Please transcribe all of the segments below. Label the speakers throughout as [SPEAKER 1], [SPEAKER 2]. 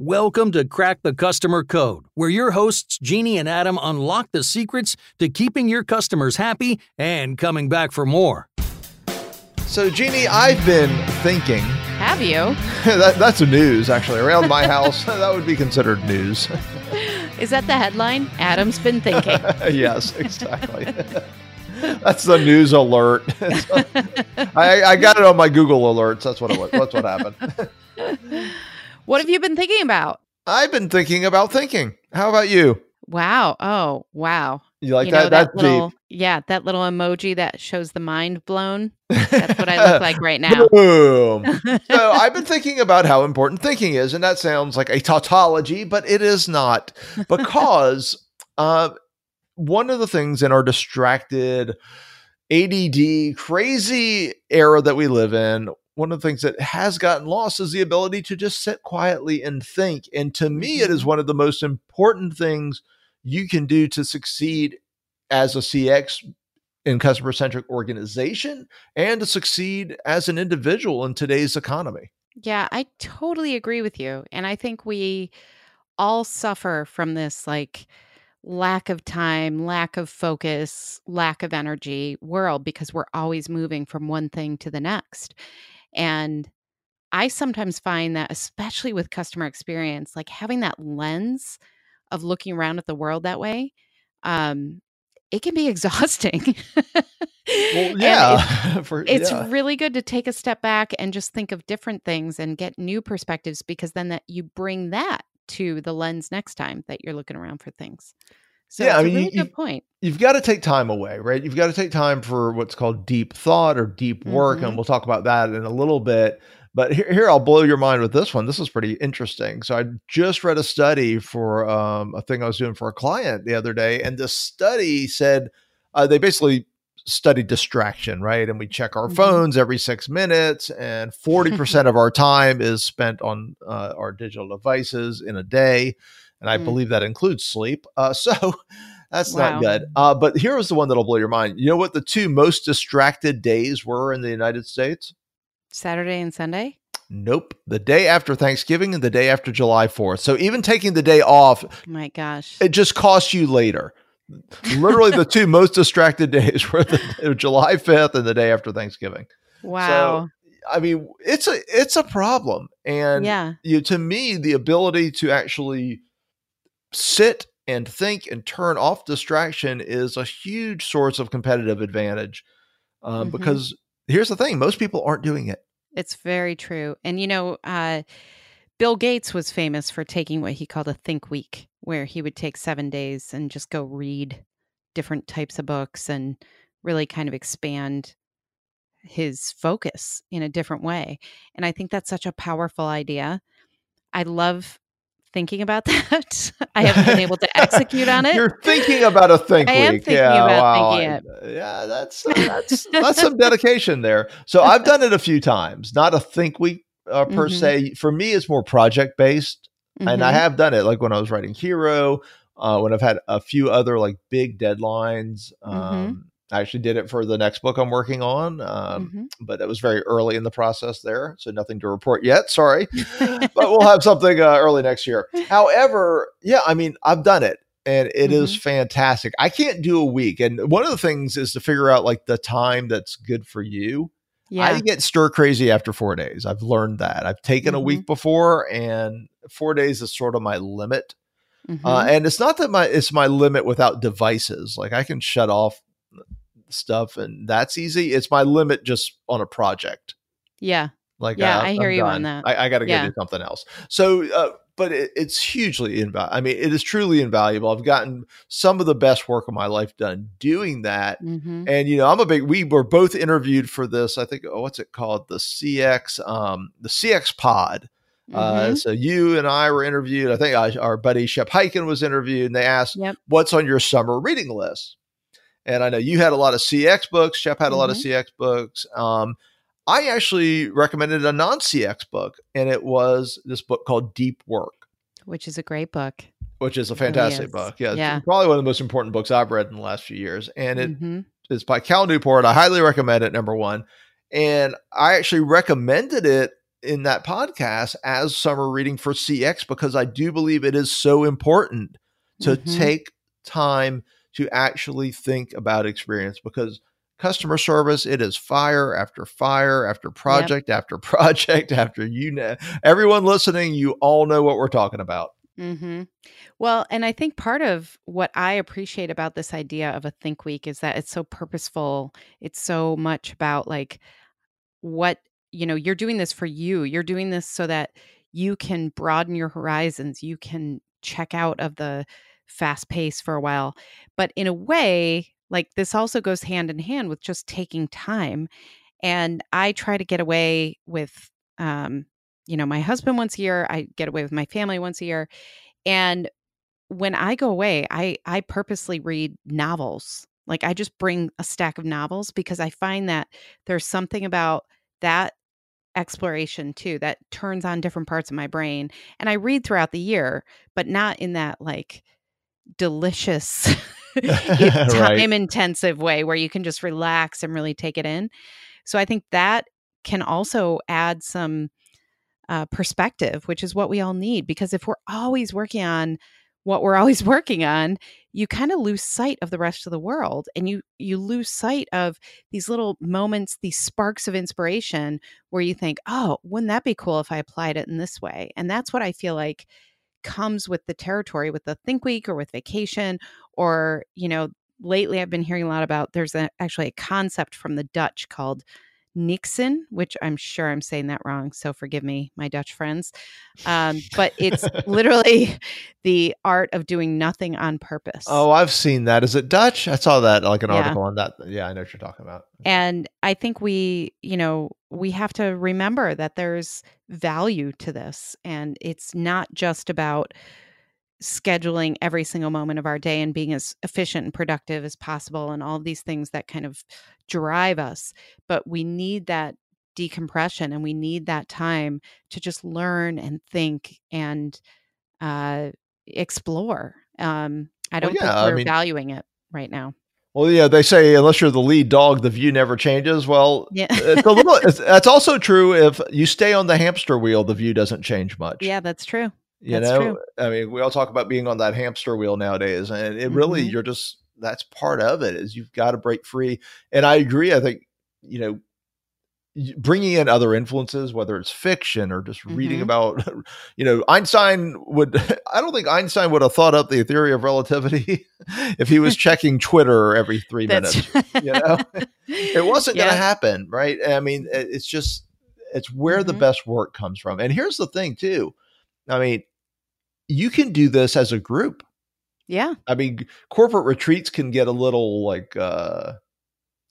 [SPEAKER 1] Welcome to Crack the Customer Code, where your hosts, Jeannie and Adam, unlock the secrets to keeping your customers happy and coming back for more.
[SPEAKER 2] So, Jeannie, I've been thinking.
[SPEAKER 3] Have you?
[SPEAKER 2] that, that's news, actually. Around my house, that would be considered news.
[SPEAKER 3] Is that the headline? Adam's been thinking.
[SPEAKER 2] yes, exactly. that's the news alert. I, I got it on my Google alerts. That's what it was. That's what happened.
[SPEAKER 3] What have you been thinking about?
[SPEAKER 2] I've been thinking about thinking. How about you?
[SPEAKER 3] Wow. Oh, wow.
[SPEAKER 2] You like
[SPEAKER 3] you
[SPEAKER 2] that?
[SPEAKER 3] Know,
[SPEAKER 2] that
[SPEAKER 3] little,
[SPEAKER 2] deep.
[SPEAKER 3] Yeah, that little emoji that shows the mind blown. That's what I look like right now.
[SPEAKER 2] Boom. so I've been thinking about how important thinking is, and that sounds like a tautology, but it is not because uh, one of the things in our distracted, ADD, crazy era that we live in, one of the things that has gotten lost is the ability to just sit quietly and think. And to me, it is
[SPEAKER 3] Mm-hmm.
[SPEAKER 2] one of the most important things you can do to succeed as a CX in customer centric organization and to succeed as an individual in today's economy.
[SPEAKER 3] Yeah, I totally agree with you. And I think we all suffer from this like lack of time, lack of focus, lack of energy world because we're always moving from one thing to the next. And I sometimes find that, especially with customer experience, like having that lens of looking around at the world that way, um, it can be exhausting.
[SPEAKER 2] Well, yeah, for,
[SPEAKER 3] it's
[SPEAKER 2] yeah.
[SPEAKER 3] really good to take a step back and just think of different things and get new perspectives because then that you bring that to the lens next time that you're looking around for things. So
[SPEAKER 2] Yeah, I mean,
[SPEAKER 3] really
[SPEAKER 2] you-
[SPEAKER 3] good point.
[SPEAKER 2] you've got to take time away, right? You've got to take time for what's called deep thought or deep work,
[SPEAKER 3] Mhm.
[SPEAKER 2] and we'll talk about that in a little bit. But here, here I'll blow your mind with this one. This is pretty interesting. So I just read a study for um, a thing I was doing for a client the other day, and this study said uh, they basically studied distraction, right? And we check our
[SPEAKER 3] Mhm.
[SPEAKER 2] phones every six minutes, and forty percent of our time is spent on uh, our digital devices in a day, and I
[SPEAKER 3] Mm.
[SPEAKER 2] believe that includes sleep. Uh, so. That's
[SPEAKER 3] Wow.
[SPEAKER 2] not good. Uh, but here was the one that'll blow your mind. You know what the two most distracted days were in the United States?
[SPEAKER 3] Saturday and Sunday?
[SPEAKER 2] Nope. The day after Thanksgiving and the day after July 4th. So even taking the day off,
[SPEAKER 3] My gosh.
[SPEAKER 2] it just costs you later. Literally, the two most distracted days were the July 5th and the day after Thanksgiving.
[SPEAKER 3] wow.
[SPEAKER 2] I mean, it's a it's a problem. And
[SPEAKER 3] yeah.
[SPEAKER 2] you to me, the ability to actually sit and think and turn off distraction is a huge source of competitive advantage. Um,
[SPEAKER 3] Mhm.
[SPEAKER 2] Because here's the thing: most people aren't doing it.
[SPEAKER 3] It's very true. And you know, uh, Bill Gates was famous for taking what he called a think week, where he would take seven days and just go read different types of books and really kind of expand his focus in a different way. And I think that's such a powerful idea. I love thinking about that. I haven't been able to execute on it.
[SPEAKER 2] You're thinking about a think
[SPEAKER 3] I am
[SPEAKER 2] week.
[SPEAKER 3] thinking
[SPEAKER 2] yeah,
[SPEAKER 3] about
[SPEAKER 2] wow.
[SPEAKER 3] thinking
[SPEAKER 2] I- Yeah, that's that's that's some dedication there. So I've done it a few times. Not a think week uh, per
[SPEAKER 3] Mhm.
[SPEAKER 2] se. For me, it's more project based, and I
[SPEAKER 3] Mhm.
[SPEAKER 2] have done it like when I was writing Hero. Uh, when I've had a few other like big deadlines.
[SPEAKER 3] Mm-hmm.
[SPEAKER 2] I actually did it for the next book I'm working on, um,
[SPEAKER 3] Mhm.
[SPEAKER 2] but it was very early in the process there, so nothing to report yet. Sorry, but we'll have something uh, early next year. However, yeah, I mean, I've done it and it is
[SPEAKER 3] Mm-hmm.
[SPEAKER 2] fantastic. I can't do a week. And one of the things is to figure out like the time that's good for you.
[SPEAKER 3] yeah.
[SPEAKER 2] I get stir crazy after four days. I've learned that. I've taken a
[SPEAKER 3] Mhm.
[SPEAKER 2] week before and four days is sort of my limit. Uh, and it's not that my it's my limit without devices. Like I can shut off stuff and that's easy. It's my limit just on a project.
[SPEAKER 3] yeah.
[SPEAKER 2] Like
[SPEAKER 3] Yeah,
[SPEAKER 2] uh,
[SPEAKER 3] I
[SPEAKER 2] I'm
[SPEAKER 3] hear you on that.
[SPEAKER 2] I, I got to go
[SPEAKER 3] Yeah.
[SPEAKER 2] do something else. So, uh, but it, it's hugely invaluable. I mean, it is truly invaluable. I've gotten some of the best work of my life done doing that.
[SPEAKER 3] hmm
[SPEAKER 2] And you know, I'm a big. We were both interviewed for this. I think. Oh, what's it called? The CX. Um, the CX Pod. Uh,
[SPEAKER 3] Mm-hmm.
[SPEAKER 2] so you and I were interviewed. I think I, our buddy Shep Hyken was interviewed, and they asked,
[SPEAKER 3] Yep.
[SPEAKER 2] "What's on your summer reading list?" And I know you had a lot of CX books. Shep had a lot of
[SPEAKER 3] Mm-hmm.
[SPEAKER 2] CX books. Um, I actually recommended a non-CX book, and it was this book called Deep Work,
[SPEAKER 3] Which is a great book.
[SPEAKER 2] which is a fantastic
[SPEAKER 3] is.
[SPEAKER 2] book. Yeah, it's
[SPEAKER 3] Yeah.
[SPEAKER 2] probably one of the most important books I've read in the last few years, and it
[SPEAKER 3] Mhm.
[SPEAKER 2] is by Cal Newport. I highly recommend it. Number one, and I actually recommended it in that podcast as summer reading for CX because I do believe it is so important to
[SPEAKER 3] Mhm.
[SPEAKER 2] take time to actually think about experience because customer service it is fire after fire after project after project after you know everyone listening you all know what we're talking about
[SPEAKER 3] hmm Well, and I think part of what I appreciate about this idea of a think week is that it's so purposeful. It's so much about like what, you know, you're doing this for you. You're doing this so that you can broaden your horizons. You can check out of the fast pace for a while. But in a way, like this also goes hand in hand with just taking time. And I try to get away with, um, you know, my husband once a year. I get away with my family once a year. And when I go away, I I purposely read novels. Like I just bring a stack of novels because I find that there's something about that exploration too that turns on different parts of my brain. And I read throughout the year, but not in that like delicious
[SPEAKER 2] Right.
[SPEAKER 3] time intensive way where you can just relax and really take it in. So I think that can also add some uh, perspective, which is what we all need. Because if we're always working on what we're always working on, you kind of lose sight of the rest of the world, and you you lose sight of these little moments, these sparks of inspiration, where you think, "Oh, wouldn't that be cool if I applied it in this way?" And that's what I feel like comes with the territory, with the Think Week or with vacation, or you know. Lately, I've been hearing a lot about. There's a, actually a concept from the Dutch called niksen, which I'm sure I'm saying that wrong. So forgive me, my Dutch friends. Um, but it's literally the art of doing nothing on purpose.
[SPEAKER 2] oh i've seen that is it dutch i saw that like an
[SPEAKER 3] Yeah.
[SPEAKER 2] article on that yeah i know what you're talking about
[SPEAKER 3] And I think we, you know, we have to remember that there's value to this. And it's not just about scheduling every single moment of our day and being as efficient and productive as possible and all these things that kind of drive us. But we need that decompression and we need that time to just learn and think and uh, explore. Um, I don't
[SPEAKER 2] yeah,
[SPEAKER 3] think we're
[SPEAKER 2] mean-
[SPEAKER 3] valuing it right now.
[SPEAKER 2] well yeah they say unless you're the lead dog the view never changes well
[SPEAKER 3] Yeah.
[SPEAKER 2] it's a little it's, that's also true if you stay on the hamster wheel the view doesn't change much
[SPEAKER 3] yeah, that's true.
[SPEAKER 2] you
[SPEAKER 3] That's
[SPEAKER 2] know
[SPEAKER 3] true.
[SPEAKER 2] i mean we all talk about being on that hamster wheel nowadays and it really
[SPEAKER 3] Mhm.
[SPEAKER 2] you're just that's part of it is you've got to break free and i agree i think you know bringing in other influences whether it's fiction or just reading
[SPEAKER 3] Mhm.
[SPEAKER 2] about you know einstein would i don't think einstein would have thought up the theory of relativity if he was checking twitter every three minutes you know it wasn't going to happen right i mean it's just it's where the
[SPEAKER 3] Mhm.
[SPEAKER 2] best work comes from and here's the thing too i mean you can do this as a group
[SPEAKER 3] Yeah.
[SPEAKER 2] i mean corporate retreats can get a little like uh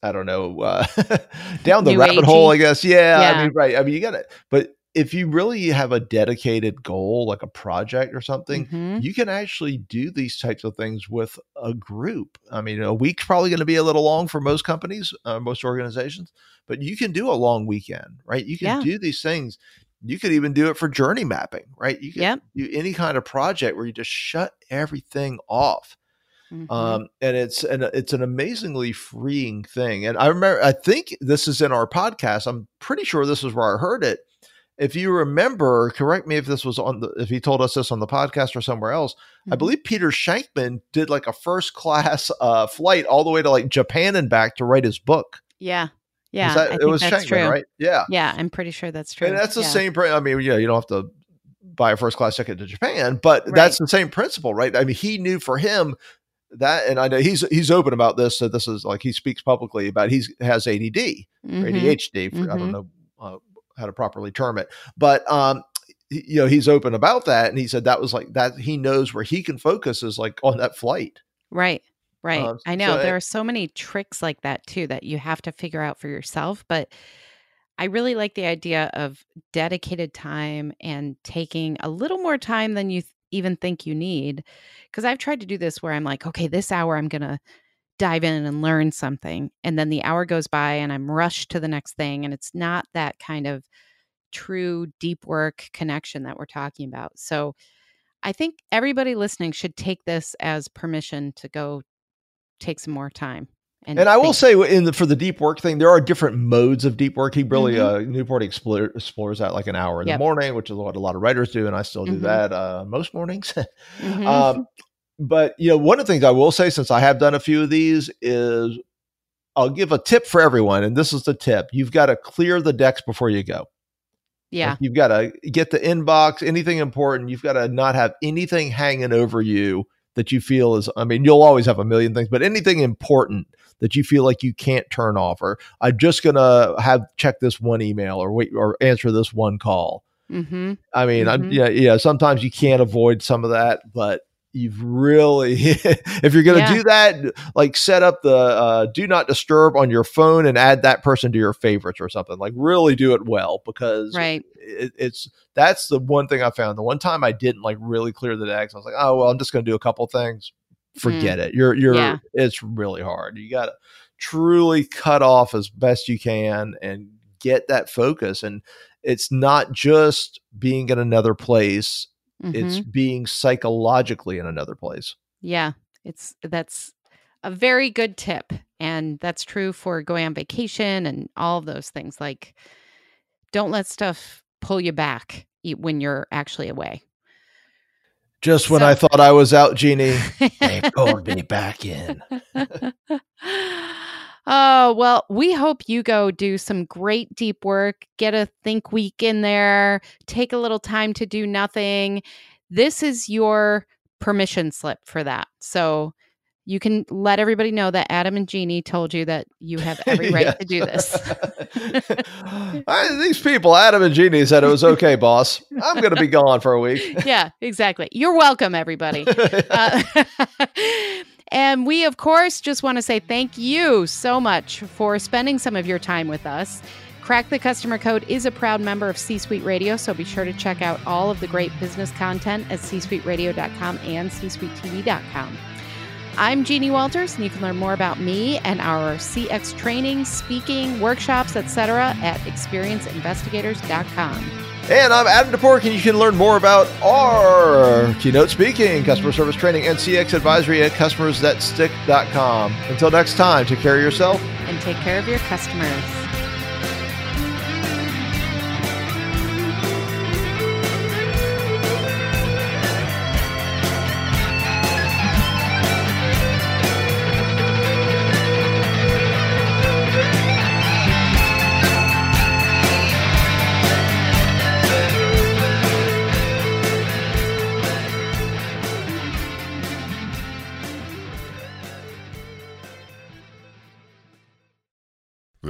[SPEAKER 2] i don't know uh down the
[SPEAKER 3] New
[SPEAKER 2] rabbit hole i guess yeah, i mean right i mean you got it but if you really have a dedicated goal like a project or something
[SPEAKER 3] Mhm.
[SPEAKER 2] you can actually do these types of things with a group. I mean, a week's probably going to be a little long for most companies, uh, most organizations, but you can do a long weekend, right? You can
[SPEAKER 3] Yeah.
[SPEAKER 2] do these things. You could even do it for journey mapping, right? You can
[SPEAKER 3] Yep.
[SPEAKER 2] do any kind of project where you just shut everything off.
[SPEAKER 3] Mhm.
[SPEAKER 2] Um, and it's an it's an amazingly freeing thing. And I remember, I think this is in our podcast. I'm pretty sure this is where I heard it. If you remember, correct me if this was on the if he told us this on the podcast or somewhere else. I
[SPEAKER 3] Mhm.
[SPEAKER 2] believe Peter Shankman did like a first class uh, flight all the way to like Japan and back to write his book.
[SPEAKER 3] Yeah. Yeah.
[SPEAKER 2] that-
[SPEAKER 3] I
[SPEAKER 2] it was Shankman,
[SPEAKER 3] true.
[SPEAKER 2] right? Yeah,
[SPEAKER 3] Yeah. I'm pretty sure that's true.
[SPEAKER 2] and that's the
[SPEAKER 3] Yeah.
[SPEAKER 2] same. I mean, yeah, you don't have to buy a first class ticket to Japan, but that's the same principle, right? I mean, he knew for him that, and I know he's he's open about this. So this is like he speaks publicly about he's has ADD or
[SPEAKER 3] Mhm.
[SPEAKER 2] ADHD. For, I don't
[SPEAKER 3] Mhm.
[SPEAKER 2] know uh, how to properly term it, but um, you know, he's open about that, and he said that was like that. He knows where he can focus is like on that flight.
[SPEAKER 3] Right. Right.
[SPEAKER 2] Um,
[SPEAKER 3] I know
[SPEAKER 2] so
[SPEAKER 3] there
[SPEAKER 2] it-
[SPEAKER 3] are so many tricks like that too that you have to figure out for yourself. But I really like the idea of dedicated time and taking a little more time than you th- even think you need. Because I've tried to do this where I'm like, okay, this hour I'm going to dive in and learn something. And then the hour goes by and I'm rushed to the next thing. And it's not that kind of true deep work connection that we're talking about. So I think everybody listening should take this as permission to go take some more time
[SPEAKER 2] And, and I will say, in the, for the deep work thing, there are different modes of deep work. He really mm-hmm. uh, Newport explore, explores that like an hour in yep. the morning, which is what a lot of writers do, and I still do mm-hmm. that uh, most mornings. mm-hmm. um, but you know, one of the things I will say, since I have done a few of these, is I'll give a tip for everyone, and this is the tip: you've got to clear the decks before you go.
[SPEAKER 3] Yeah,
[SPEAKER 2] like you've got to get the inbox, anything important. You've got to not have anything hanging over you that you feel is. I mean, you'll always have a million things, but anything important that you feel like you can't turn off, or I'm just gonna have check this one email, or wait, or answer this one call. Mm-hmm. I mean, mm-hmm. yeah, yeah. Sometimes you can't avoid some of that, but you've really if you're going to yeah. do that like set up the uh, do not disturb on your phone and add that person to your favorites or something like really do it well because
[SPEAKER 3] right
[SPEAKER 2] it, it's that's the one thing i found the one time i didn't like really clear the decks i was like oh well i'm just going to do a couple things forget mm. it you're you're yeah. it's really hard you got to truly cut off as best you can and get that focus and it's not just being in another place Mm-hmm. It's being psychologically in another place.
[SPEAKER 3] Yeah, it's that's a very good tip. And that's true for going on vacation and all those things. Like, don't let stuff pull you back when you're actually away.
[SPEAKER 2] Just when so, I thought I was out, Jeannie, they pulled me back in.
[SPEAKER 3] Oh, well, we hope you go do some great deep work, get a think week in there, take a little time to do nothing. This is your permission slip for that. So you can let everybody know that Adam and Jeannie told you that you have every right to do this.
[SPEAKER 2] I, these people, Adam and Jeannie, said it was okay, boss. I'm going to be gone for a week.
[SPEAKER 3] yeah, exactly. You're welcome, everybody. Uh, and we, of course, just want to say thank you so much for spending some of your time with us. Crack the Customer Code is a proud member of C Suite Radio, so be sure to check out all of the great business content at csuiteradio.com and csuitetv.com. I'm Jeannie Walters, and you can learn more about me and our CX training, speaking, workshops, etc. at experienceinvestigators.com.
[SPEAKER 2] And I'm Adam Toporek, and you can learn more about our keynote speaking, customer service training, and CX advisory at customersthatstick.com. Until next time, take care of yourself
[SPEAKER 3] and take care of your customers.